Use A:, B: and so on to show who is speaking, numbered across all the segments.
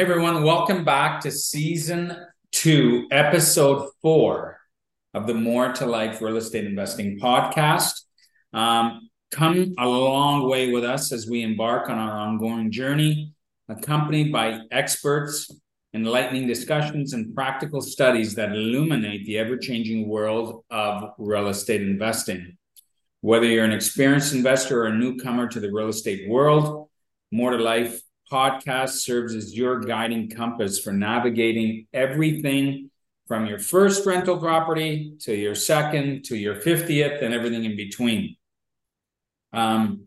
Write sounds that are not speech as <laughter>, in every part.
A: Hey everyone, welcome back to season two, episode four of the More to Life Real Estate Investing podcast. Um, come a long way with us as we embark on our ongoing journey, accompanied by experts, enlightening discussions, and practical studies that illuminate the ever changing world of real estate investing. Whether you're an experienced investor or a newcomer to the real estate world, More to Life podcast serves as your guiding compass for navigating everything from your first rental property to your second to your 50th and everything in between. Um,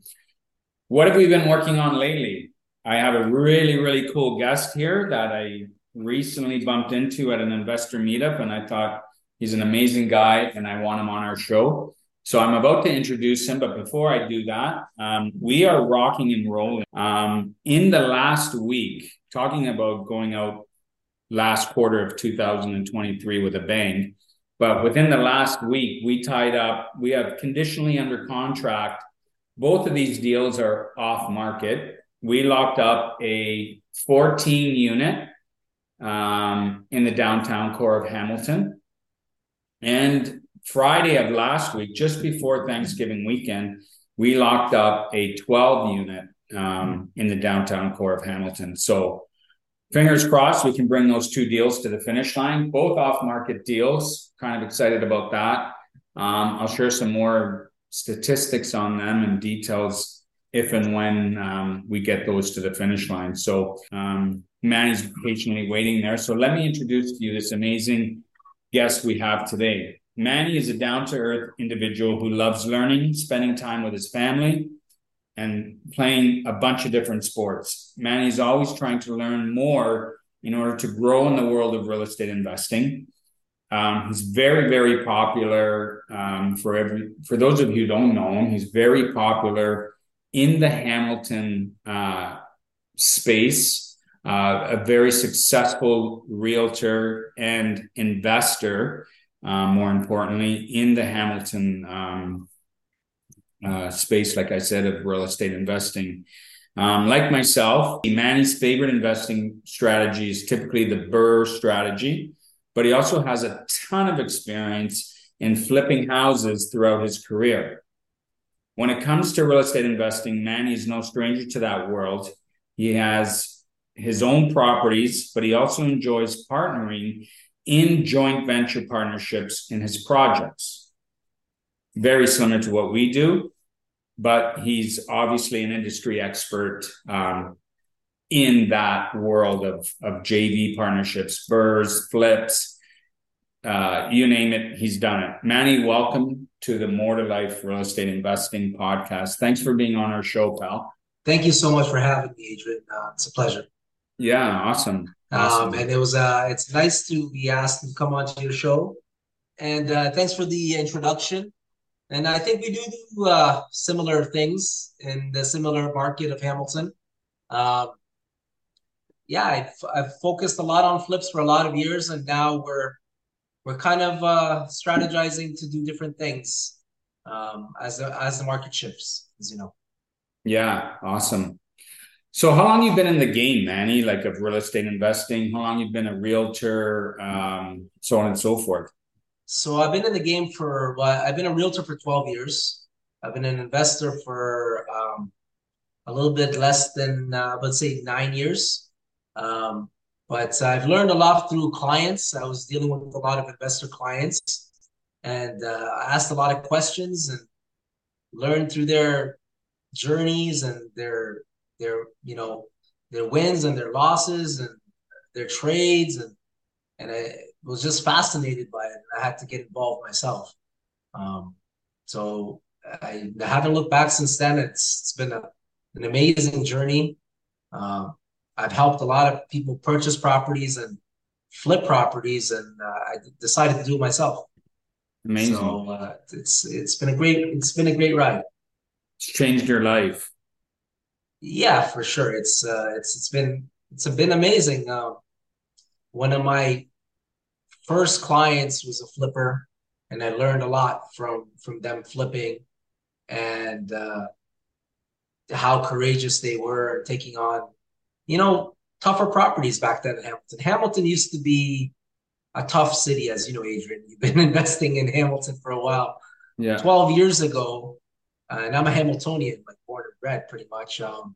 A: what have we been working on lately? I have a really, really cool guest here that I recently bumped into at an investor meetup, and I thought he's an amazing guy and I want him on our show. So I'm about to introduce him, but before I do that, um, we are rocking and rolling. Um, in the last week, talking about going out last quarter of 2023 with a bang, but within the last week, we tied up. We have conditionally under contract. Both of these deals are off market. We locked up a 14 unit um, in the downtown core of Hamilton, and Friday of last week, just before Thanksgiving weekend, we locked up a 12 unit um, in the downtown core of Hamilton. So, fingers crossed, we can bring those two deals to the finish line, both off market deals. Kind of excited about that. Um, I'll share some more statistics on them and details if and when um, we get those to the finish line. So, um, Manny's patiently waiting there. So, let me introduce to you this amazing guest we have today. Manny is a down to earth individual who loves learning, spending time with his family, and playing a bunch of different sports. Manny is always trying to learn more in order to grow in the world of real estate investing. Um, he's very, very popular um, for every for those of you who don't know him. He's very popular in the Hamilton uh, space. Uh, a very successful realtor and investor um, more importantly, in the Hamilton um, uh, space, like I said, of real estate investing. Um, like myself, Manny's favorite investing strategy is typically the BRRRR strategy, but he also has a ton of experience in flipping houses throughout his career. When it comes to real estate investing, Manny is no stranger to that world. He has his own properties, but he also enjoys partnering in joint venture partnerships in his projects. Very similar to what we do, but he's obviously an industry expert um, in that world of, of JV partnerships, BRRRRs, flips, uh, you name it, he's done it. Manny, welcome to the More to Life Real Estate Investing podcast. Thanks for being on our show, pal.
B: Thank you so much for having me, Adrian. Uh, it's a pleasure.
A: Yeah, awesome.
B: Um, and it was uh, it's nice to be asked to come onto your show. And uh, thanks for the introduction. And I think we do do uh, similar things in the similar market of Hamilton. Um, yeah, I've, I've focused a lot on flips for a lot of years, and now we're we're kind of uh, strategizing to do different things um, as the, as the market shifts, as you know.
A: Yeah, awesome. So how long you been in the game, Manny, like of real estate investing? How long you've been a realtor, um, so on and so forth?
B: So I've been in the game for well, I've been a realtor for 12 years. I've been an investor for um, a little bit less than uh, let's say nine years. Um, but I've learned a lot through clients. I was dealing with a lot of investor clients, and uh, I asked a lot of questions and learned through their journeys and their their you know their wins and their losses and their trades and and I was just fascinated by it. I had to get involved myself. Um, so I, I, haven't looked back since then. It's it's been a, an amazing journey. Uh, I've helped a lot of people purchase properties and flip properties, and uh, I decided to do it myself.
A: Amazing.
B: So uh, it's it's been a great it's been a great ride.
A: It's changed your life.
B: Yeah, for sure. It's uh, it's it's been it's been amazing. Um, one of my first clients was a flipper, and I learned a lot from from them flipping, and uh, how courageous they were taking on. You know, tougher properties back then in Hamilton. Hamilton used to be a tough city, as you know, Adrian. You've been <laughs> investing in Hamilton for a while.
A: Yeah.
B: 12 years ago, uh, and I'm a Hamiltonian, like born bred pretty much. Um,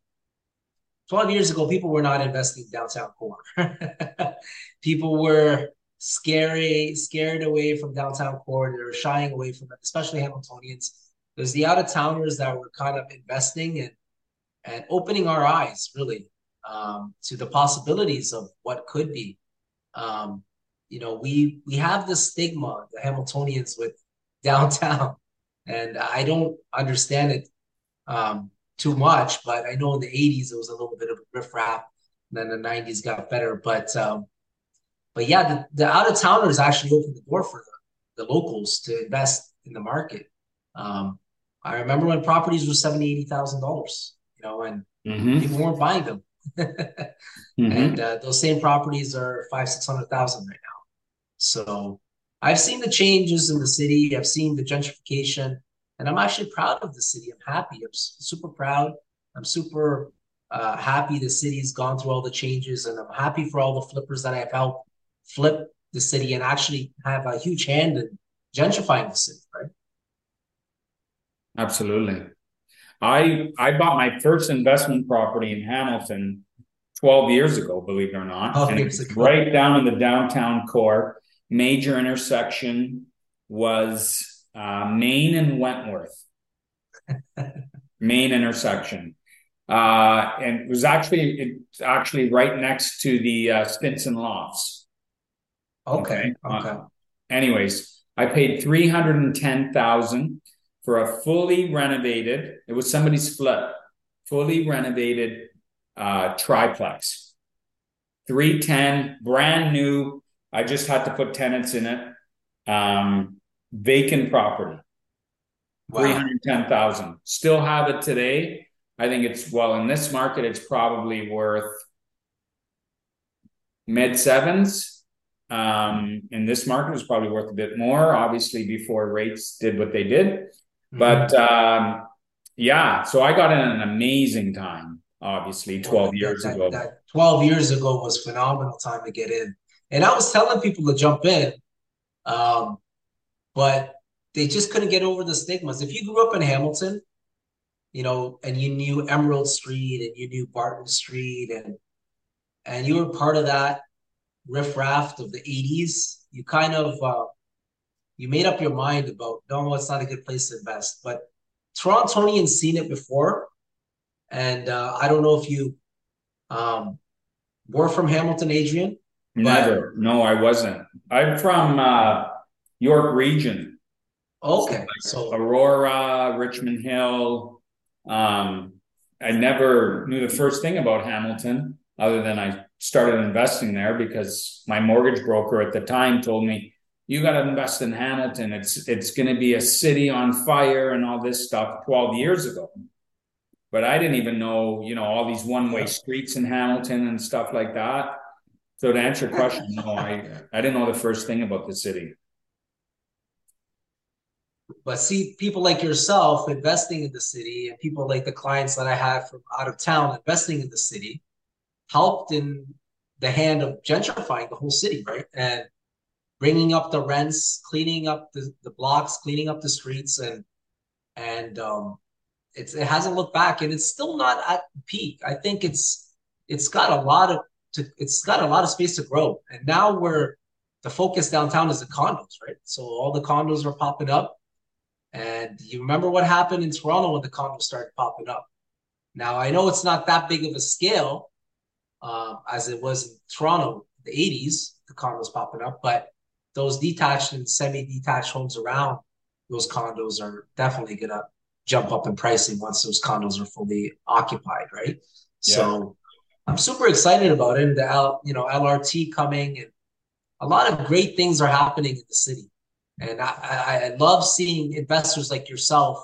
B: 12 years ago, people were not investing downtown core. <laughs> people were scary, scared away from downtown core. They were shying away from it, especially Hamiltonians. There's the out of towners that were kind of investing and and opening our eyes really um, to the possibilities of what could be. Um, you know, we we have the stigma, the Hamiltonians, with <laughs> downtown, and I don't understand it um, too much. But I know in the '80s it was a little bit of a riffraff, and then the '90s got better. But um, but yeah, the, the out of towners actually opened the door for the, the locals to invest in the market. Um, I remember when properties were seventy, eighty thousand dollars, you know, and mm-hmm. people weren't buying them. <laughs> mm-hmm. And uh, those same properties are five, six hundred thousand right now. So I've seen the changes in the city. I've seen the gentrification, and I'm actually proud of the city. I'm happy. I'm super proud. I'm super uh, happy the city's gone through all the changes, and I'm happy for all the flippers that I've helped flip the city and actually have a huge hand in gentrifying the city, right?
A: Absolutely. I I bought my first investment property in Hamilton 12 years ago, believe it or not. Oh, and it's right down in the downtown core. Major intersection was uh, Main and Wentworth. <laughs> Main intersection. Uh, and it was actually it's actually right next to the uh, Stinson Lofts.
B: Okay. Okay.
A: Uh, anyways, I paid three hundred and ten thousand for a fully renovated. It was somebody's flip, fully renovated uh, triplex, three ten, brand new. I just had to put tenants in it. Um, vacant property, wow. three hundred ten thousand. Still have it today. I think it's well in this market. It's probably worth mid sevens um, in this market is probably worth a bit more, obviously, before rates did what they did. Mm-hmm. But um, yeah, so I got in an amazing time, obviously, 12 years that, ago. That
B: 12 years ago was phenomenal time to get in. And I was telling people to jump in, um, but they just couldn't get over the stigmas. If you grew up in Hamilton, you know, and you knew Emerald Street and you knew Barton Street and and you were part of that riffraff of the 80s, you kind of uh, you made up your mind about no, it's not a good place to invest. But Torontonians seen it before, and uh, I don't know if you um, were from Hamilton, Adrian.
A: Never. No, I wasn't. I'm from uh, York Region.
B: Okay,
A: so, like so Aurora, Richmond Hill. Um, I never knew the first thing about Hamilton other than I started investing there because my mortgage broker at the time told me you got to invest in Hamilton. It's it's going to be a city on fire and all this stuff 12 years ago. But I didn't even know, you know, all these one-way streets in Hamilton and stuff like that. So to answer your question, no, I I didn't know the first thing about the city.
B: But see, people like yourself investing in the city, and people like the clients that I have from out of town investing in the city, helped in the hand of gentrifying the whole city, right? And bringing up the rents, cleaning up the, the blocks, cleaning up the streets, and and um, it hasn't looked back, and it's still not at peak. I think it's it's got a lot of to, it's got a lot of space to grow, and now we're the focus downtown is the condos, right? So all the condos are popping up, and you remember what happened in Toronto when the condos started popping up. Now I know it's not that big of a scale, um, as it was in Toronto, the 80s, the condos popping up. But those detached and semi-detached homes around those condos are definitely gonna jump up in pricing once those condos are fully occupied, right? Yeah. So I'm super excited about it. The L, you know, LRT coming and a lot of great things are happening in the city. And I, I, love seeing investors like yourself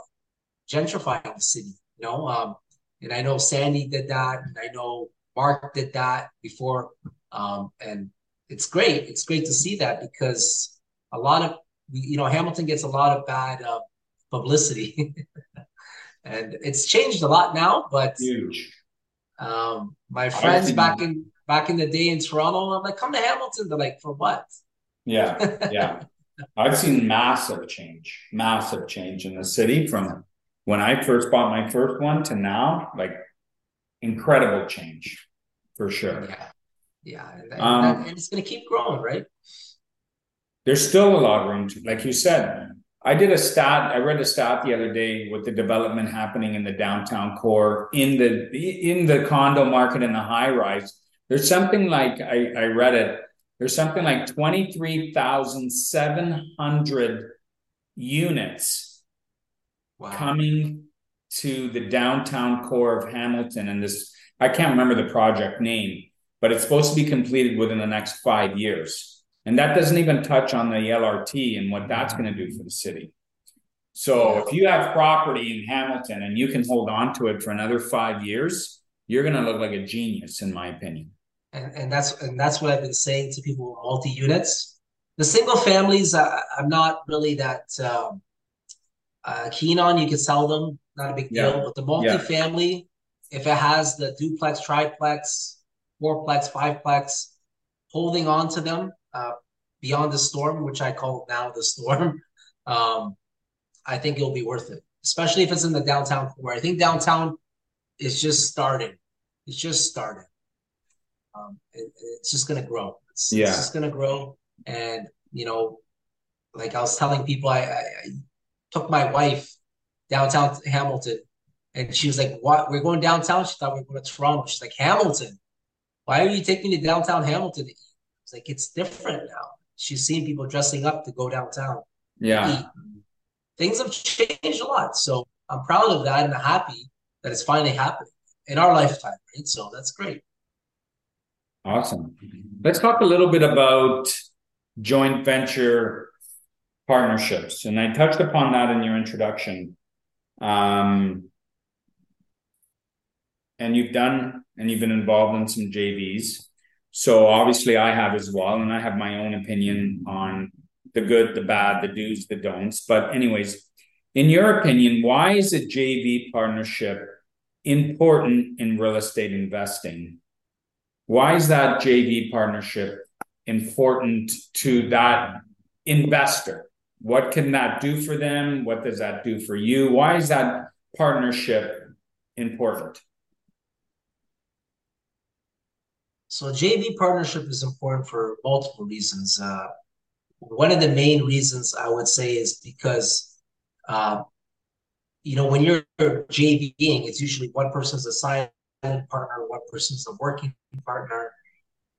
B: gentrifying the city, you know. Um, and I know Sandy did that, and I know Mark did that before, um, and it's great. It's great to see that because a lot of you know Hamilton gets a lot of bad uh, publicity, <laughs> and it's changed a lot now. But
A: huge.
B: Um, my friends back in back in the day in Toronto. I'm like, come to Hamilton. They're like, for what?
A: Yeah, <laughs> yeah. I've seen massive change, massive change in the city from when I first bought my first one to now. Like incredible change, for sure.
B: Yeah, yeah, and, um, and it's going to keep growing, right?
A: There's still a lot of room to, like you said. I did a stat. I read a stat the other day with the development happening in the downtown core, in the in the condo market in the high rise. There's something like I, I read it. There's something like twenty three thousand seven hundred units wow. coming to the downtown core of Hamilton, and this I can't remember the project name, but it's supposed to be completed within the next five years. And that doesn't even touch on the LRT and what that's mm-hmm. going to do for the city. So if you have property in Hamilton and you can hold on to it for another five years, you're going to look like a genius, in my opinion.
B: And, and that's and that's what I've been saying to people with multi units. The single families, uh, I'm not really that um, uh, keen on. You can sell them, not a big deal. Yeah. But the multi-family, yeah. if it has the duplex, triplex, fourplex, fiveplex, holding on to them uh, beyond the storm, which I call now the storm, <laughs> um, I think it'll be worth it, especially if it's in the downtown core. I think downtown is just starting. It's just starting. Um, it, it's just going to grow. It's, yeah. it's just going to grow. And, you know, like I was telling people, I, I, I took my wife downtown Hamilton and she was like, What? We're going downtown. She thought we were going to Toronto. She's like, Hamilton. Why are you taking me to downtown Hamilton it's like it's different now. She's seeing people dressing up to go downtown.
A: Yeah.
B: Things have changed a lot. So I'm proud of that and happy that it's finally happening in our lifetime, right? So that's great.
A: Awesome. Let's talk a little bit about joint venture partnerships. And I touched upon that in your introduction. Um, and you've done and you've been involved in some JVs. So obviously I have as well, and I have my own opinion on the good, the bad, the do's, the don'ts. But anyways, in your opinion, why is a JV partnership important in real estate investing? Why is that JV partnership important to that investor? What can that do for them? What does that do for you? Why is that partnership important?
B: So JV partnership is important for multiple reasons. Uh, one of the main reasons I would say is because, uh, you know, when you're JVing, it's usually one person's a silent partner, one person's a working partner.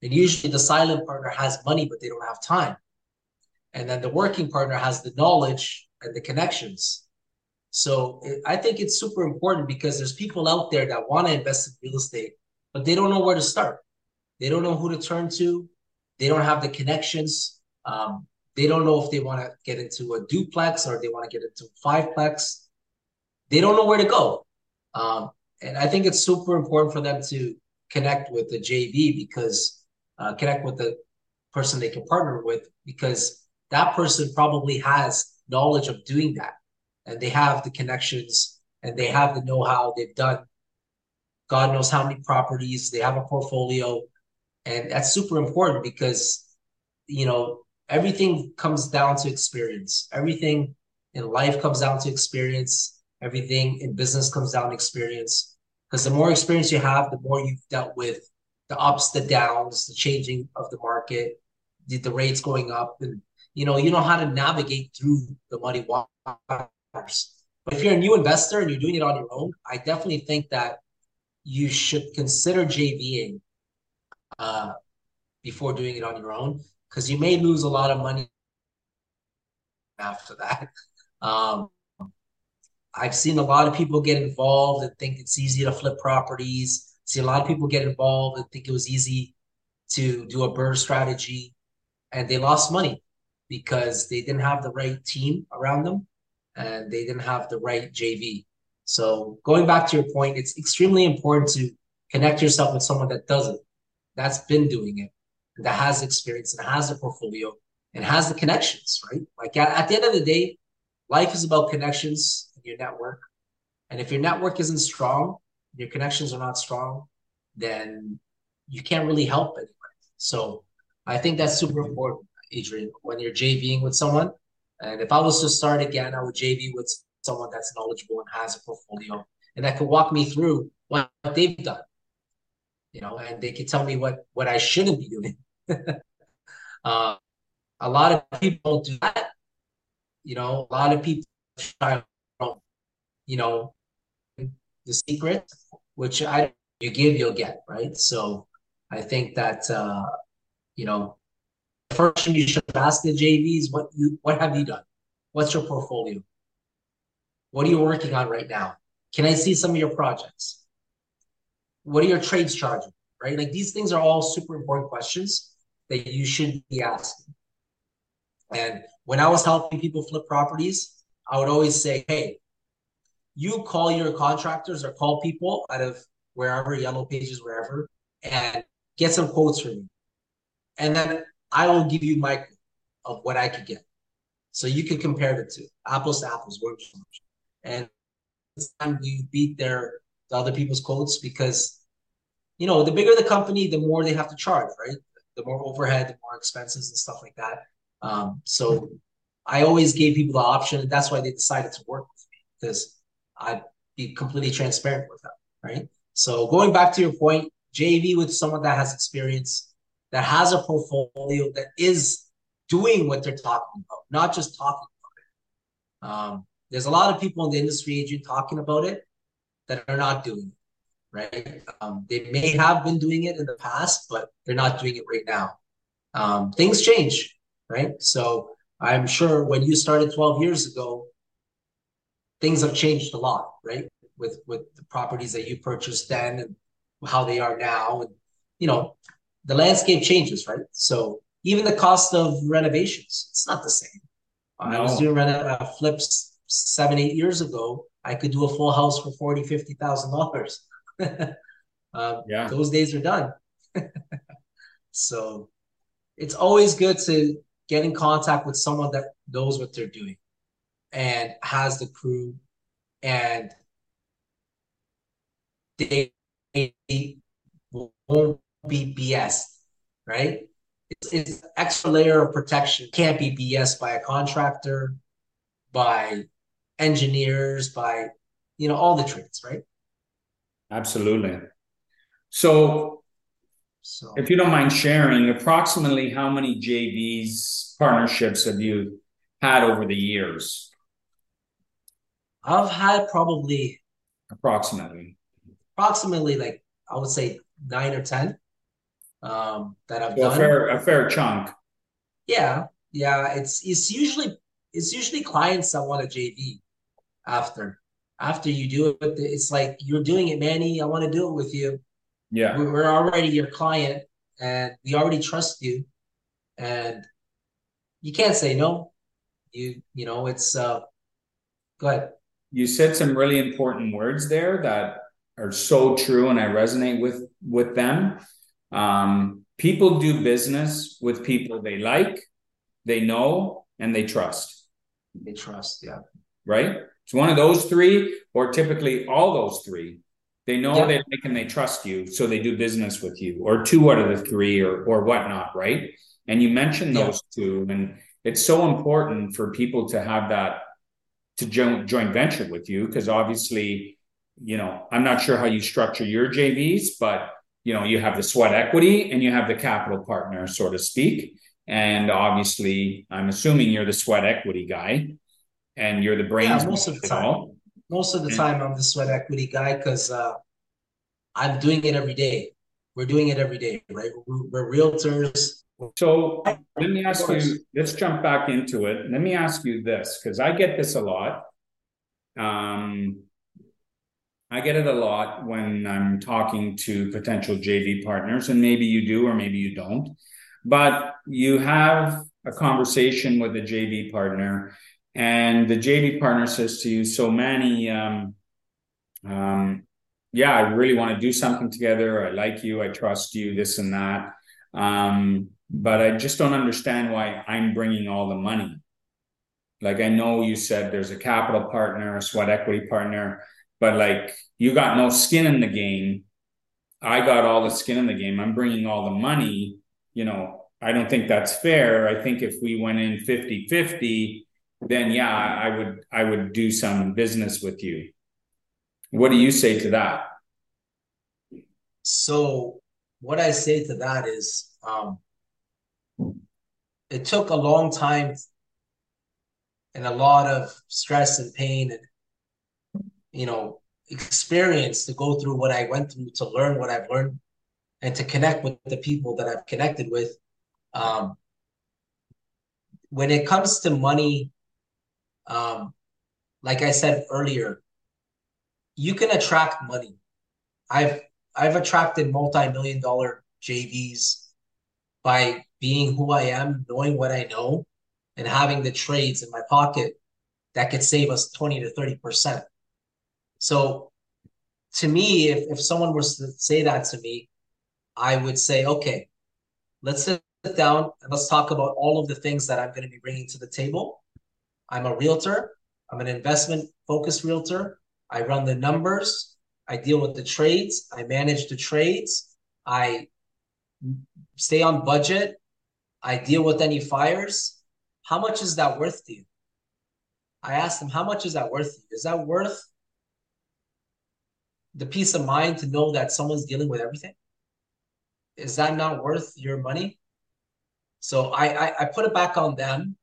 B: And usually the silent partner has money, but they don't have time. And then the working partner has the knowledge and the connections. So it, I think it's super important because there's people out there that want to invest in real estate, but they don't know where to start. They don't know who to turn to. They don't have the connections. Um, they don't know if they want to get into a duplex or they want to get into fiveplex. They don't know where to go. Um, and I think it's super important for them to connect with the JV because uh, connect with the person they can partner with because that person probably has knowledge of doing that and they have the connections and they have the know-how they've done. God knows how many properties they have a portfolio and that's super important because you know everything comes down to experience. Everything in life comes down to experience. Everything in business comes down to experience because the more experience you have the more you've dealt with the ups the downs the changing of the market the, the rates going up and you know you know how to navigate through the muddy waters but if you're a new investor and you're doing it on your own i definitely think that you should consider jving uh, before doing it on your own because you may lose a lot of money after that. <laughs> Um, I've seen a lot of people get involved and think it's easy to flip properties. See a lot of people get involved and think it was easy to do a BRRRR strategy, and they lost money because they didn't have the right team around them and they didn't have the right JV. So going back to your point, it's extremely important to connect yourself with someone that does it that's been doing it, that has experience and has a portfolio and has the connections, right? Like at, at the end of the day, life is about connections your network. And if your network isn't strong, your connections are not strong, then you can't really help anybody. So I think that's super important, Adrian, when you're JVing with someone. And if I was to start again, I would JV with someone that's knowledgeable and has a portfolio and that could walk me through what they've done. You know, and they could tell me what what I shouldn't be doing. <laughs> uh, a lot of people do that. You know, a lot of people try, you know, the secret, which I you give, you'll get, right? So I think that uh, you know, first thing you should ask the JVs what you what have you done? What's your portfolio? What are you working on right now? Can I see some of your projects? What are your trades charging? Right? Like these things are all super important questions that you should be asking. And when I was helping people flip properties, I would always say, hey, you call your contractors or call people out of wherever, yellow pages, wherever, and get some quotes from me. And then I will give you my of what I could get. So you can compare the two, apples to apples, And time we beat their the other people's quotes because you know the bigger the company, the more they have to charge, right? The more overhead, the more expenses and stuff like that. Um, so I always gave people the option, and that's why they decided to work with me because I'd be completely transparent with them, right? So going back to your point, JV with someone that has experience, that has a portfolio that is doing what they're talking about, not just talking about it. Um, there's a lot of people in the industry, Adrian, talking about it that are not doing it, right? Um, they may have been doing it in the past, but they're not doing it right now. Um, things change, right? So I'm sure when you started 12 years ago, things have changed a lot, right? With with the properties that you purchased then and how they are now, and you know, the landscape changes, right? So even the cost of renovations, it's not the same. No. I was doing reno- uh, flips seven, eight years ago. I could do a full house for forty, fifty thousand dollars. Uh, <laughs> yeah, those days are done. <laughs> so it's always good to get in contact with someone that knows what they're doing and has the crew and they won't be BS, right? It's, it's extra layer of protection. Can't be BS by a contractor, by engineers, by you know all the trades, right?
A: Absolutely. So so, if you don't mind sharing, approximately how many JVs partnerships have you had over the years?
B: I've had probably
A: approximately
B: approximately like I would say nine or ten um, that I've done.
A: A fair, a fair chunk.
B: Yeah, yeah. It's it's usually it's usually clients that want a JV after after you do it. But it's like you're doing it, Manny. I want to do it with you.
A: Yeah.
B: We're already your client and we already trust you. And you can't say no. You you know, it's uh go ahead.
A: You said some really important words there that are so true and I resonate with with them. Um, people do business with people they like, they know, and they trust.
B: They trust, yeah.
A: Right? It's one of those three, or typically all those three. They know yeah. they like and they trust you, so they do business with you, or two out of the three, or or whatnot, right? And you mentioned those yeah. two, and it's so important for people to have that to join joint venture with you because obviously, you know, I'm not sure how you structure your JVs, but you know, you have the sweat equity and you have the capital partner, so to speak. And obviously, I'm assuming you're the sweat equity guy, and you're the brains.
B: Yeah, most of the time most of the time I'm the sweat equity guy because uh, I'm doing it every day. We're doing it every day, right? We're, realtors.
A: So let me ask you. Let's jump back into it. Let me ask you this because I get this a lot. Um, I get it a lot when I'm talking to potential JV partners, and maybe you do, or maybe you don't. But you have a conversation with a JV partner, and the JV partner says to you, "So Manny, um, um, yeah, I really want to do something together. I like you, I trust you, this and that, um, but I just don't understand why I'm bringing all the money. Like I know you said there's a capital partner, a sweat equity partner, but like you got no skin in the game I got all the skin in the game. I'm bringing all the money. You know, I don't think that's fair. I think if we went in 50 50, then yeah, I would I would do some business with you. What do you say to that?
B: So what I say to that is um, it took a long time and a lot of stress and pain and you know experience to go through what I went through to learn what I've learned and to connect with the people that I've connected with. Um, when it comes to money, um, like I said earlier, you can attract money. I've I've attracted multi-million dollar JVs by being who I am, knowing what I know, and having the trades in my pocket that could save us 20 to 30%. So to me, if, if someone was to say that to me, I would say, okay, let's sit down and let's talk about all of the things that I'm going to be bringing to the table. I'm a realtor. I'm an investment focused realtor. I run the numbers. I deal with the trades. I manage the trades. I stay on budget. I deal with any fires. How much is that worth to you? I asked him, how much is that worth to you? Is that worth the peace of mind to know that someone's dealing with everything? Is that not worth your money? So I, I, I put it back on them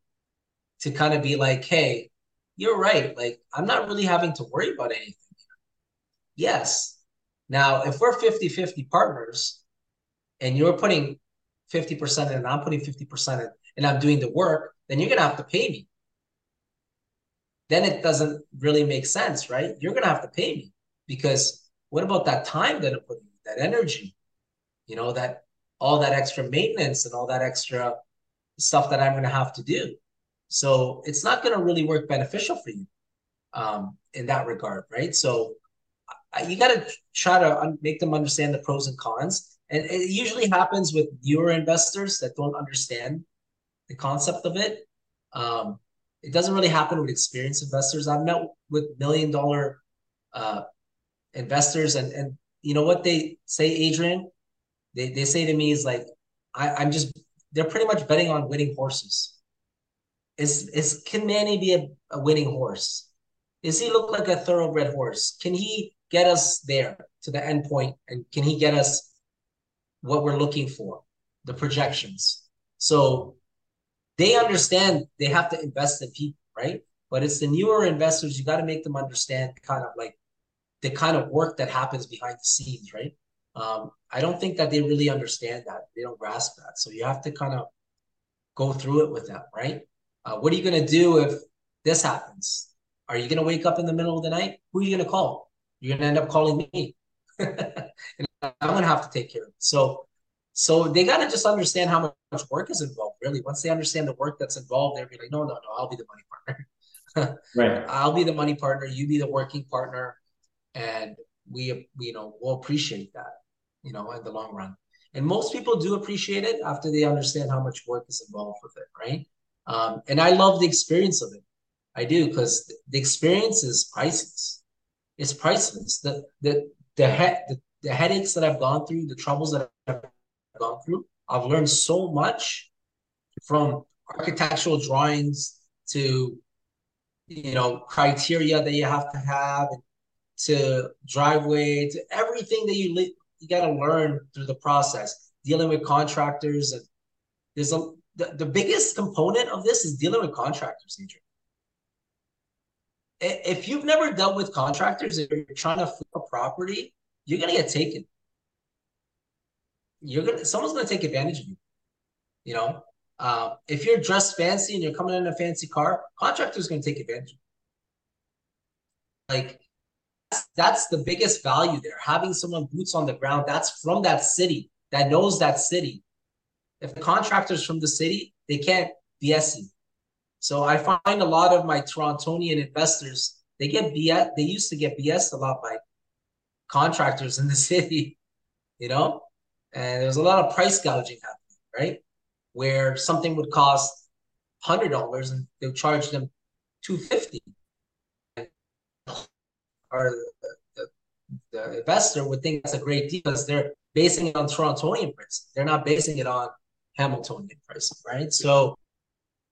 B: to kind of be like, hey, you're right. Like, I'm not really having to worry about anything. Yes. Now, if we're 50 50 partners and you're putting 50% in and I'm putting 50% in and I'm doing the work, then you're going to have to pay me. Then it doesn't really make sense, right? You're going to have to pay me because what about that time that I'm putting, that energy, you know, that all that extra maintenance and all that extra stuff that I'm going to have to do. So it's not going to really work beneficial for you um, in that regard, right? So you got to try to make them understand the pros and cons. And it usually happens with newer investors that don't understand the concept of it. Um, it doesn't really happen with experienced investors. I've met with million dollar uh, investors, and and you know what they say, Adrian? They they say to me is like, I, I'm just they're pretty much betting on winning horses. Is is can Manny be a, a winning horse? Does he look like a thoroughbred horse? Can he get us there to the end point, and can he get us what we're looking for, the projections? So they understand they have to invest in people, right? But it's the newer investors, you got to make them understand kind of like the kind of work that happens behind the scenes, right? Um, I don't think that they really understand that. They don't grasp that. So you have to kind of go through it with them, right? Uh, what are you going to do if this happens? Are you going to wake up in the middle of the night? Who are you going to call? You're going to end up calling me. <laughs> I'm going to have to take care of it. So so they got to just understand how much work is involved. Really, once they understand the work that's involved, they'll be like, no, no, no, I'll be the money partner. <laughs> right. I'll be the money partner. You be the working partner, and we, you know, we'll appreciate that, you know, in the long run. And most people do appreciate it after they understand how much work is involved with it, right? Um, and I love the experience of it. I do because the experience is priceless. It's priceless. The the the, he- the the headaches that I've gone through, the troubles that I've gone through. I've learned so much from architectural drawings to you know criteria that you have to have to driveway to everything that you li- you got to learn through the process dealing with contractors and there's a the, the biggest component of this is dealing with contractors Adrian. if you've never dealt with contractors if you're trying to flip a property you're to get taken you're gonna someone's gonna take advantage of you. You know, uh, if you're dressed fancy and you're coming in a fancy car, contractor's gonna take advantage. Like that's the biggest value there. Having someone boots on the ground that's from that city that knows that city. If the contractor's from the city, they can't BS you. So I find a lot of my Torontonian investors they get BS. They used to get BS a lot by contractors in the <laughs> city. You know, and there's a lot of price gouging happening, right? Where something would cost hundred dollars and they'll charge them two fifty. Or the, the, the investor would think that's a great deal because they're basing it on Torontonian pricing. They're not basing it on Hamiltonian pricing, right? So,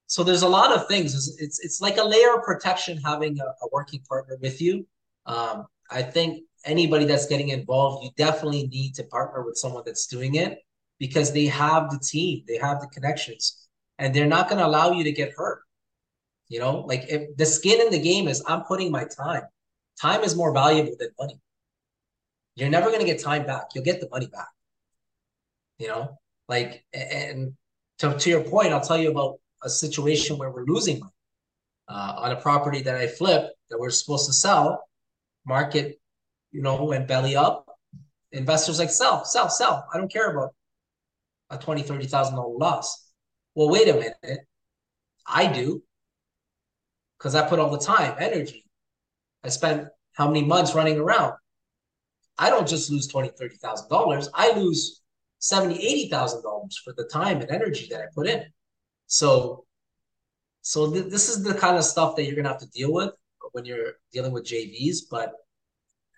B: so there's a lot of things. It's it's, it's like a layer of protection having a, a working partner with you. Um, I think anybody that's getting involved, you definitely need to partner with someone that's doing it because they have the team, they have the connections, and they're not going to allow you to get hurt. You know, like if the skin in the game is I'm putting my time. Time is more valuable than money. You're never going to get time back. You'll get the money back. You know, like, and to, to your point, I'll tell you about a situation where we're losing money uh, on a property that I flipped that we're supposed to sell. Market, you know, went belly up. Investors like sell, sell, sell. I don't care about a twenty, thirty thousand dollar loss. Well, wait a minute. I do because I put all the time, energy. I spent how many months running around. I don't just lose twenty, thirty thousand dollars. I lose seventy, eighty thousand dollars for the time and energy that I put in. So, so th- this is the kind of stuff that you're gonna have to deal with when you're dealing with JVs. But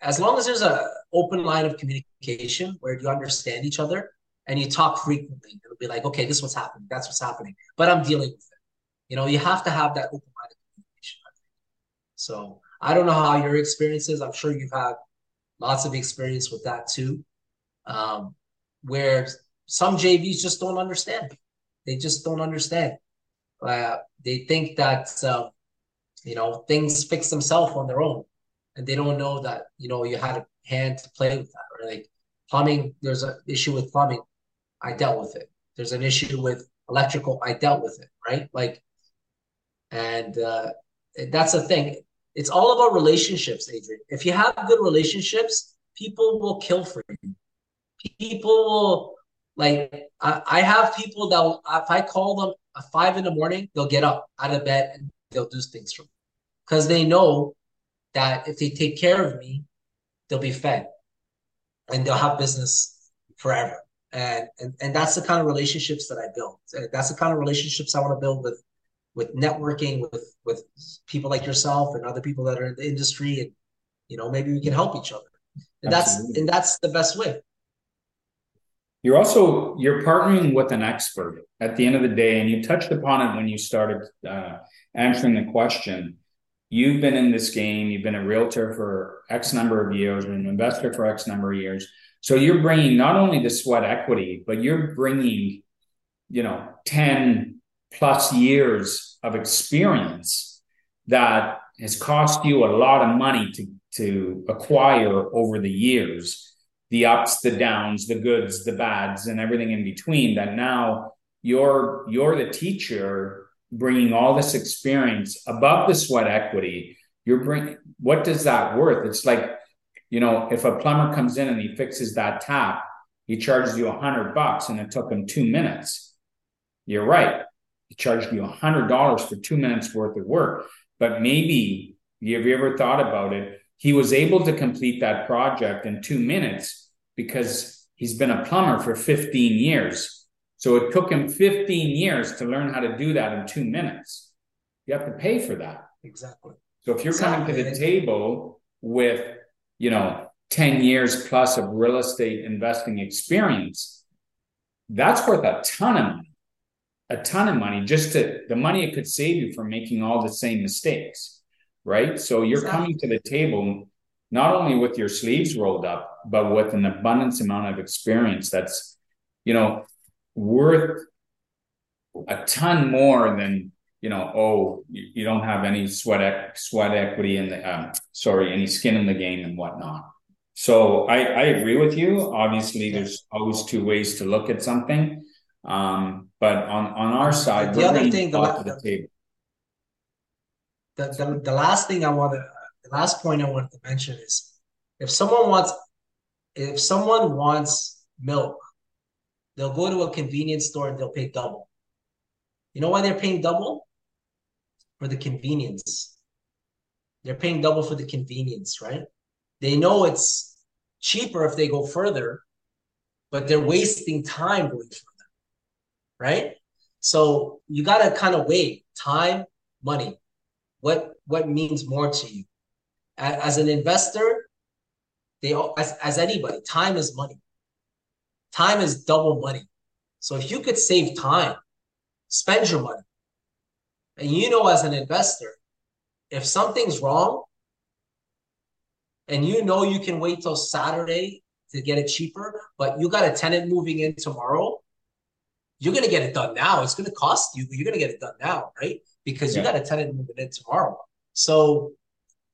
B: as long as there's a open line of communication where you understand each other and you talk frequently, it'll be like, okay, this is what's happening. That's what's happening. But I'm dealing with it. You know, you have to have that open line of communication. So I don't know how your experience is. I'm sure you've had lots of experience with that too, um, where some JVs just don't understand. They just don't understand. Uh, they think that uh, you know things fix themselves on their own, and they don't know that you know you had a hand to play with that. Or like plumbing, there's an issue with plumbing. I dealt with it. There's an issue with electrical. I dealt with it. Right, like, and uh, that's the thing it's all about relationships, Adrian. If you have good relationships, people will kill for you. People will like I, I have people that will, if I call them at five in the morning, they'll get up out of bed and they'll do things for me because they know that if they take care of me, they'll be fed and they'll have business forever. And, and and that's the kind of relationships that I build. That's the kind of relationships I want to build with with networking with with people like yourself and other people that are in the industry and you know maybe we can help each other and Absolutely. that's and that's the best way
A: you're also you're partnering with an expert at the end of the day and you touched upon it when you started uh, answering the question you've been in this game. You've been a realtor for x number of years an investor for x number of years. So you're bringing not only the sweat equity but you're bringing you know 10 plus years of experience that has cost you a lot of money to, to acquire over the years. The ups the downs the goods the bads and everything in between that now you're you're the teacher bringing all this experience above the sweat equity you're bringing what does that worth it's like you know if a plumber comes in and he fixes that tap he charges you a hundred bucks and it took him two minutes you're right he charged you a hundred dollars for two minutes worth of work. But maybe have you ever thought about it? He was able to complete that project in two minutes because he's been a plumber for 15 years. So it took him 15 years to learn how to do that in two minutes. You have to pay for that.
B: Exactly.
A: So if you're exactly. coming to the table with, you know, 10 years plus of real estate investing experience, that's worth a ton of money a ton of money just to the money it could save you from making all the same mistakes right so you're exactly. coming to the table not only with your sleeves rolled up but with an abundance amount of experience that's you know worth a ton more than you know oh you, you don't have any sweat sweat equity in the um, sorry any skin in the game and whatnot. So I, I agree with you. Obviously there's always two ways to look at something. Um, but on on our side,
B: the other thing, the, la- the, the, the, the last thing I want to, the last point I wanted to mention is, if someone wants, if someone wants milk, they'll go to a convenience store and they'll pay double. You know why they're paying double? For the convenience. They're paying double for the convenience, right? They know it's cheaper if they go further, but they're wasting time going further right? So you got to kind of weigh time, money. What what means more to you? As an investor, they as, as anybody, time is money. Time is double money. So if you could save time, spend your money. And you know, as an investor, if something's wrong and you know you can wait till Saturday to get it cheaper, but you got a tenant moving in tomorrow, you're going to get it done now. It's going to cost you, but you're going to get it done now, right? Because you got a tenant moving in tomorrow. So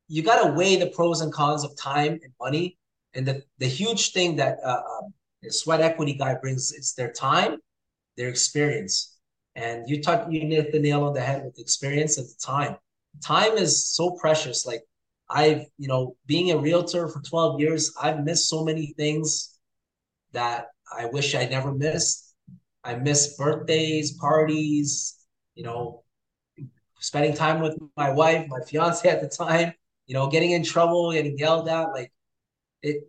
B: you got to weigh the pros and cons of time and money. And the, the huge thing that uh, um, the sweat equity guy brings it's their time, their experience. And you talk, you hit the nail on the head with experience and the time. Time is so precious. Like I've, you know, being a realtor for 12 years, I've missed so many things that I wish I never missed. I miss birthdays, parties, you know, spending time with my wife, my fiance at the time, you know, getting in trouble, getting yelled at, like it,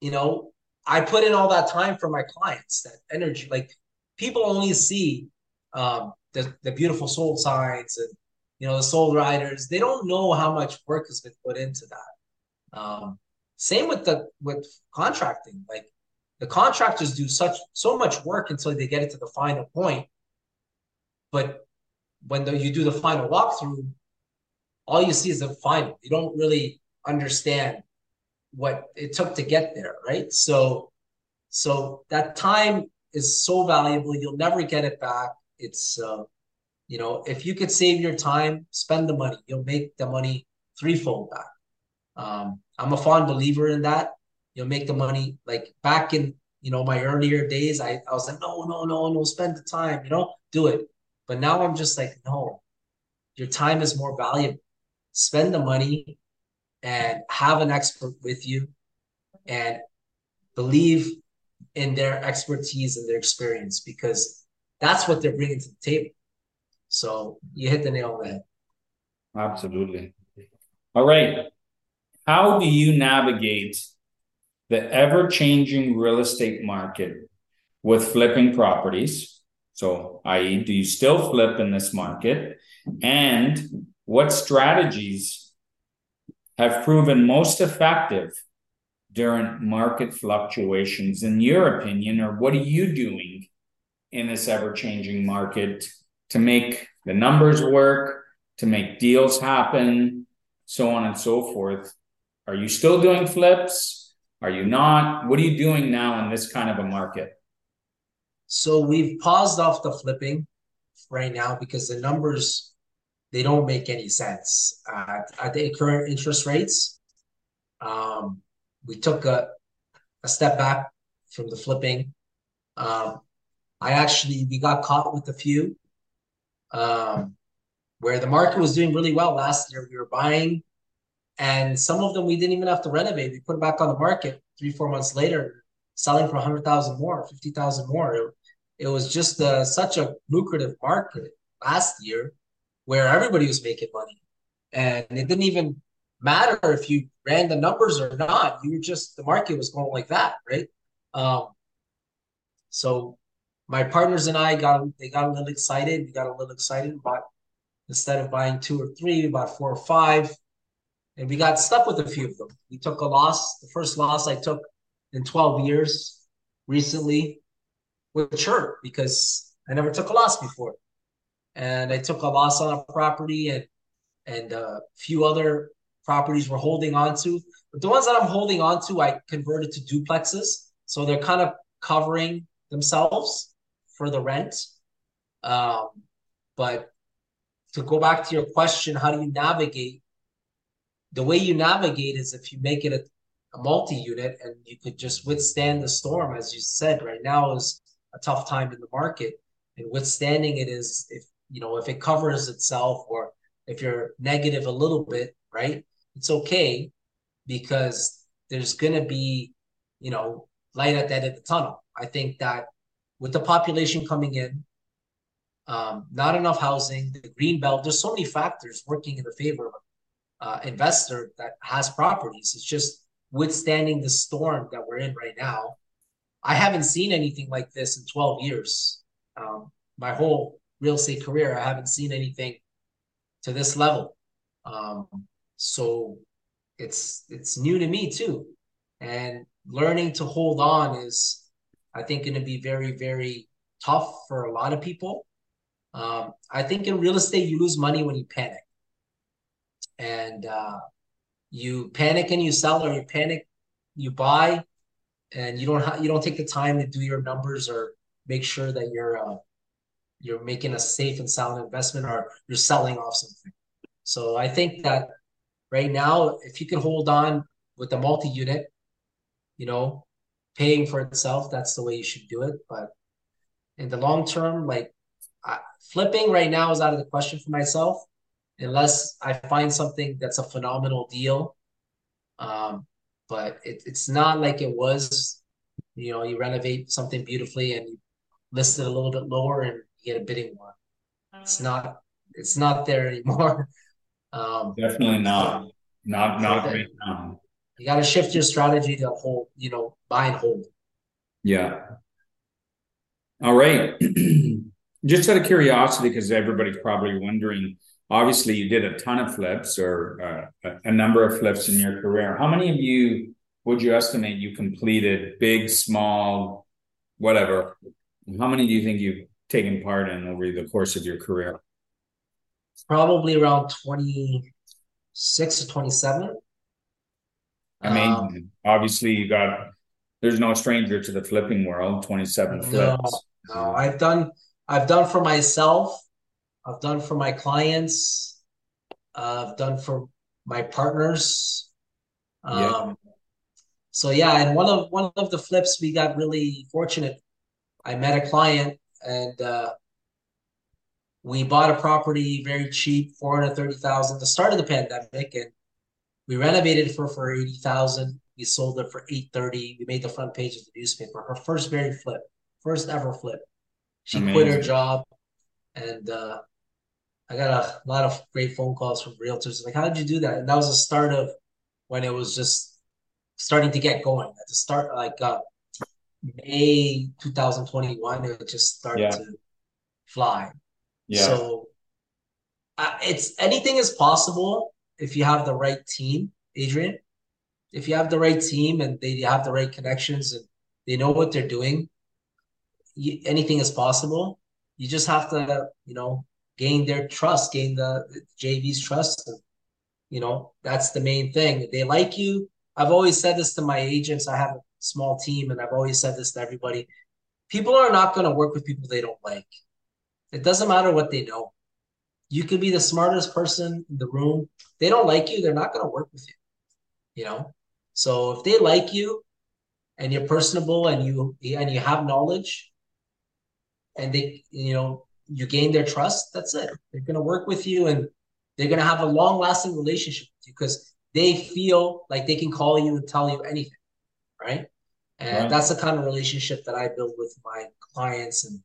B: you know, I put in all that time for my clients, that energy. Like people only see um, the the beautiful sold signs and you know the sold riders. They don't know how much work has been put into that. Um, same with the with contracting. Like the contractors do such so much work until they get it to the final point. But when the, you do the final walkthrough, all you see is the final. You don't really understand what it took to get there, right? So, so that time is so valuable. You'll never get it back. It's, uh, you know, if you could save your time, spend the money. You'll make the money threefold back. Um, I'm a fond believer in that. You'll make the money like back in, you know, my earlier days. I, I was like, no, no, no, no, spend the time, you know, do it. But now I'm just like, no, your time is more valuable. Spend the money and have an expert with you and believe in their expertise and their experience because that's what they're bringing to the table. So you hit the nail on the head.
A: Absolutely. All right. How do you navigate the ever changing real estate market with flipping properties? So, i.e., do you still flip in this market? And what strategies have proven most effective during market fluctuations, in your opinion, or what are you doing in this ever changing market to make the numbers work, to make deals happen, so on and so forth? Are you still doing flips? Are you not? What are you doing now in this kind of a market?
B: So we've paused off the flipping right now because the numbers they don't make any sense at, at the current interest rates. Um, we took a, a step back from the flipping. Um, I actually we got caught with a few um, where the market was doing really well last year. We were buying, and some of them we didn't even have to renovate. We put it back on the market three four months later, selling for a hundred thousand more, fifty thousand more. It, it was just uh, such a lucrative market last year where everybody was making money. And it didn't even matter if you ran the numbers or not. You were just, the market was going like that, right? Um, so my partners and I got, they got a little excited. We got a little excited about instead of buying two or three, we bought four or five. And we got stuck with a few of them. We took a loss. The first loss I took in 12 years recently, which hurt because I never took a loss before and I took a loss on a property and and a few other properties we're holding on to. But the ones that I'm holding on to, I converted to duplexes. So they're kind of covering themselves for the rent. Um, but to go back to your question, how do you navigate? The way you navigate is if you make it a, a multi unit and you could just withstand the storm, as you said, right now is a tough time in the market. And withstanding it is if you know, if it covers itself or if you're negative a little bit, right? It's okay because there's going to be, you know, light at the end of the tunnel. I think that with the population coming in, um, not enough housing, the green belt, there's so many factors working in the favor of an uh, investor that has properties. It's just withstanding the storm that we're in right now. I haven't seen anything like this in 12 years. Um, my whole real estate career, I haven't seen anything to this level. Um, so it's it's new to me too. and learning to hold on is, I think, going to be very, very tough for a lot of people. Um, I think in real estate, you lose money when you panic. And uh, you panic and you sell, or you panic, you buy, and you don't ha- you don't take the time to do your numbers or make sure that you're uh, you're making a safe and sound investment, or you're selling off something. So I think that right now, if you can hold on with the multi-unit, you know, paying for itself, that's the way you should do it. But in the long term, like I, flipping right now is out of the question for myself, unless I find something that's a phenomenal deal. Um, but it, it's not like it was. You know, you renovate something beautifully and you list it a little bit lower and you get a bidding war. It's not. It's not there anymore. <laughs>
A: Um, Definitely not. Not not right now.
B: You got to shift your strategy to hold. You know, buy and hold.
A: Yeah. All right. <clears throat> Just out of curiosity, because everybody's probably wondering. Obviously, you did a ton of flips or uh, a number of flips in your career. How many of you would you estimate you completed, big, small, whatever? How many do you think you've taken part in over the course of your career?
B: Probably around 26 to 27.
A: Amazing. Um, Obviously, you got there's no stranger to the flipping world. 27 flips. No,
B: no, I've done I've done for myself. I've done for my clients. Uh, I've done for my partners. Um, yeah. So yeah, and one of one of the flips we got really fortunate. I met a client and uh, we bought a property very cheap, four hundred thirty thousand. The start of the pandemic, and we renovated it for for eighty thousand. We sold it for eight thirty. We made the front page of the newspaper. Her first very flip, first ever flip. She Amazing. quit her job, and uh, I got a lot of great phone calls from realtors. Like, how did you do that? And that was the start of when it was just starting to get going. At the start, like uh, May 2021, it just started yeah. to fly. Yeah. So uh, it's anything is possible if you have the right team, Adrian. If you have the right team and they have the right connections and they know what they're doing, you, anything is possible. You just have to, you know, gain their trust, gain the, the JV's trust. And, you know, that's the main thing. They like you. I've always said this to my agents. I have a small team, and I've always said this to everybody. People are not going to work with people they don't like. It doesn't matter what they know. You could be the smartest person in the room. They don't like you, they're not going to work with you. You know? So if they like you and you're personable and you and you have knowledge and they you know you gain their trust, that's it. They're going to work with you and they're going to have a long lasting relationship with you because they feel like they can call you and tell you anything, right? And right. that's the kind of relationship that I build with my clients and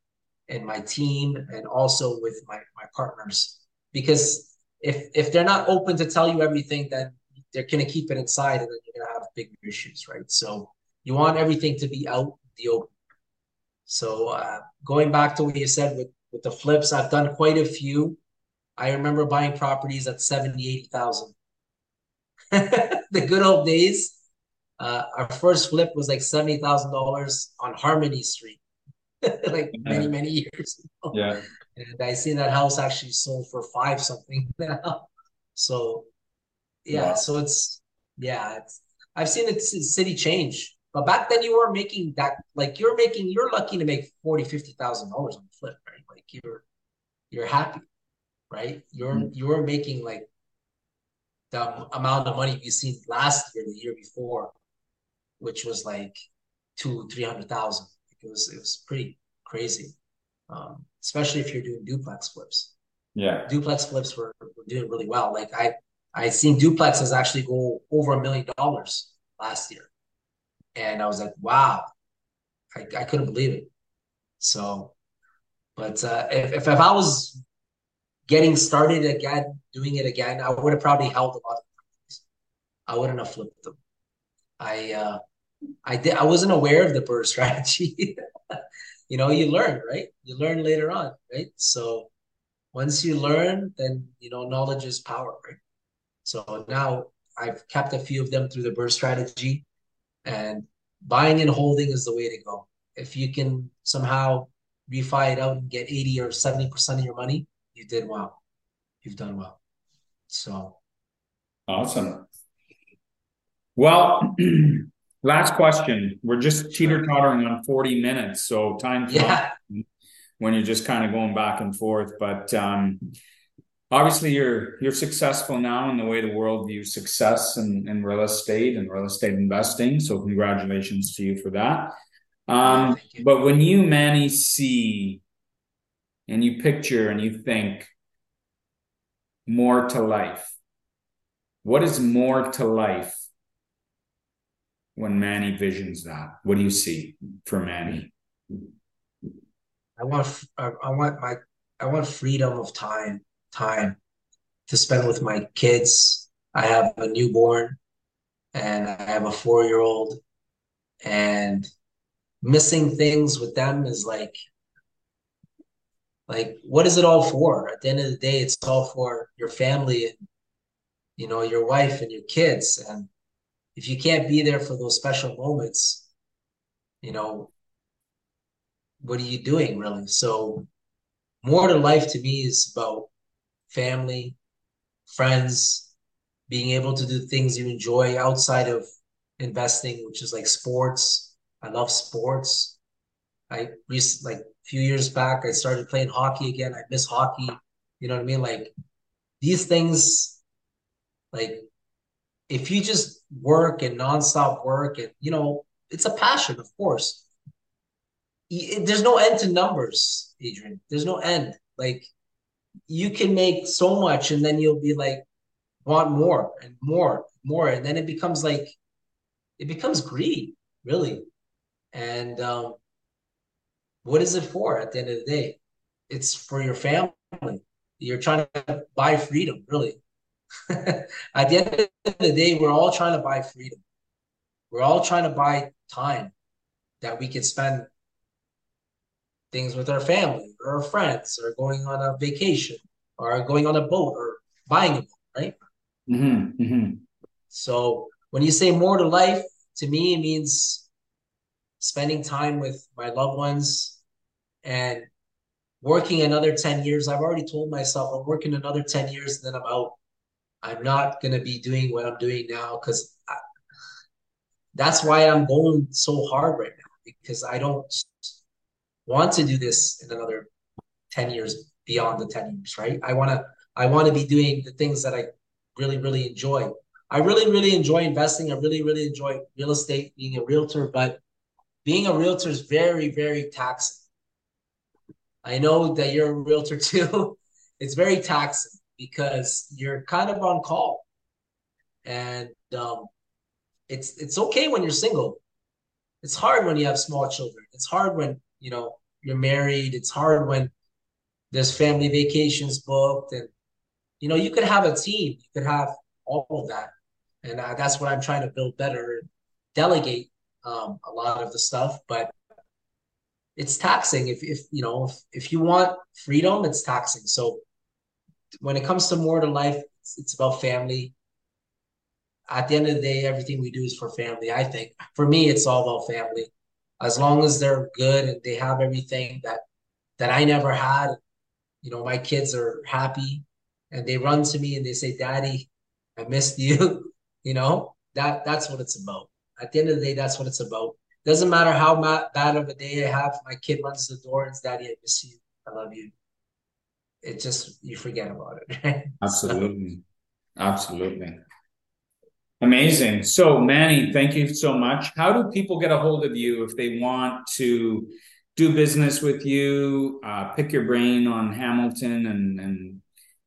B: and my team and also with my, my partners. Because if if they're not open to tell you everything then they're going to keep it inside and then you're going to have big issues right? So you want everything to be out the open. So uh, going back to what you said with with the flips i've done quite a few. I remember buying properties at 70 80000 <laughs> the good old days uh, our first flip was like $70000 on harmony street <laughs> like yeah. many many years
A: ago. Yeah.
B: And I see that house actually sold for five something <laughs> now. So yeah, so it's yeah, it's I've seen the city change. But back then you weren't making that like you're making you're lucky to make forty, fifty thousand dollars on the flip, right? Like you're you're happy, right? You're mm-hmm. you're making like the amount of money you seen last year, the year before, which was like two, three hundred thousand. It was it was pretty crazy, um, especially if you're doing duplex flips.
A: Yeah,
B: duplex flips were, were doing really well. Like I I seen duplexes actually go over a million dollars last year, and I was like, wow, I, I couldn't believe it. So, but uh, if, if I was getting started again, doing it again, I would have probably held a lot of. I wouldn't have flipped them. I uh, I did. I wasn't aware of the BRRRR <laughs> strategy. you know, you learn, right? You learn later on, right? So once you learn, then you know knowledge is power, right? So now I've kept a few of them through the BRRRR strategy, And buying and holding is the way to go. If you can somehow refi it out and get 80 or 70% of your money, you did well. You've done well. So
A: awesome. Well, <clears throat> last question. We're just teeter tottering on 40 minutes. So time
B: yeah.
A: when you're just kind of going back and forth. But um, obviously you're you're successful now in the way the world views success in, in real estate and real estate investing. So congratulations to you for that. Um, but when you Manny see and you picture and you think more to life, what is more to life when Manny visions that? What do you see for Manny?
B: I want I want my I want freedom of time time to spend with my kids. I have a newborn and I have a four year old and missing things with them is like like what is it all for at the end of the day it's all for your family and you know your wife and your kids and if you can't be there for those special moments you know what are you doing really so more to life to me is about family friends being able to do things you enjoy outside of investing which is like sports I love sports. I recently, like a few years back, I started playing hockey again. I miss hockey. You know what I mean? Like these things, like if you just work and nonstop work, and you know, it's a passion, of course. There's no end to numbers, Adrian. There's no end. Like you can make so much, and then you'll be like, want more and more, more, and then it becomes like, it becomes greed, really. And um, what is it for at the end of the day? It's for your family. You're trying to buy freedom, really. <laughs> at the end of the day, we're all trying to buy freedom. We're all trying to buy time that we can spend things with our family or our friends or going on a vacation or going on a boat or buying a boat, right?
A: Mm-hmm, mm-hmm.
B: So when you say more to life, to me, it means spending time with my loved ones and working another 10 years. I've already told myself I'm working another 10 years and then I'm out. I'm not going to be doing what I'm doing now because that's why I'm going so hard right now because I don't want to do this in another 10 years beyond the 10 years, right? I want to I want to be doing the things that I really really enjoy. I really really enjoy investing. I really really enjoy real estate, being a realtor, but being a realtor is very, very taxing. I know that you're a realtor <laughs> too. it's very taxing because you're kind of on call. And um, it's it's okay when you're single. It's hard when you have small children. It's hard when you know you're married. It's hard when there's family vacations booked, and you know you could have a team. You could have all of that, and uh, that's what I'm trying to build better. Delegate um, a lot of the stuff, but it's taxing. If, if you know, if, if you want freedom, it's taxing. So when it comes to more to life, it's, it's about family. At the end of the day, everything we do is for family. I think for me, it's all about family. As long as they're good and they have everything that that I never had, you know, my kids are happy and they run to me and they say, "Daddy, I missed you." <laughs> you know, that that's what it's about. At the end of the day, that's what it's about. Doesn't matter how bad of a day I have. My kid runs to the door and says, "Daddy, I miss you. I love you." It just you forget about it. Right? <laughs>
A: Absolutely, so. absolutely. Amazing. So, Manny, thank you so much. How do people get a hold of you if they want to do business with you, uh, pick your brain on Hamilton and and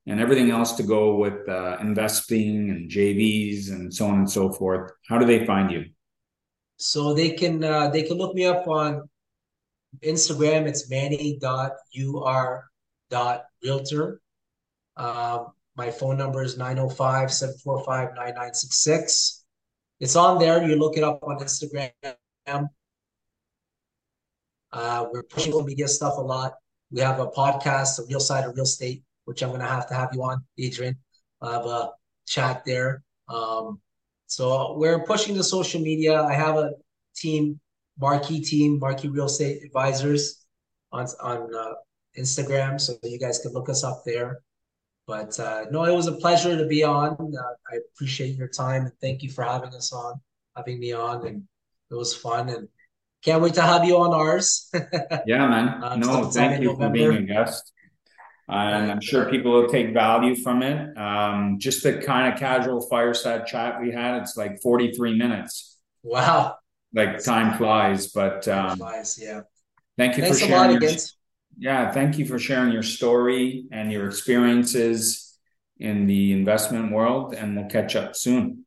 A: and everything else to go with uh, investing and JVs and so on and so forth? How do they find you?
B: So they can uh, they can look me up on Instagram. It's manny.ur.realtor. Um, my phone number is 905-745-9966. It's on there. You look it up on Instagram. Uh, we're pushing media stuff a lot. We have a podcast, The real side of real estate, which I'm going to have to have you on, Adrian. I have a chat there. Um, So we're pushing the social media. I have a team, marquee team, marquee real estate advisors on on uh, Instagram, so you guys can look us up there. But uh, no, it was a pleasure to be on. Uh, I appreciate your time and thank you for having us on, having me on, and it was fun and can't wait to have you on ours. <laughs>
A: yeah, man. Uh, no, thank you for being a guest. And I'm sure people will take value from it. Um, just the kind of casual fireside chat we had, it's like 43 minutes.
B: Wow.
A: Like time flies, but um,
B: flies, yeah.
A: Thank you
B: Thanks
A: for sharing.
B: Your,
A: yeah, thank you for sharing your story and your experiences in the investment world. And we'll catch up soon.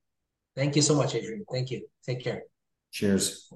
B: Thank you so much, Adrian. Thank you. Take care.
A: Cheers.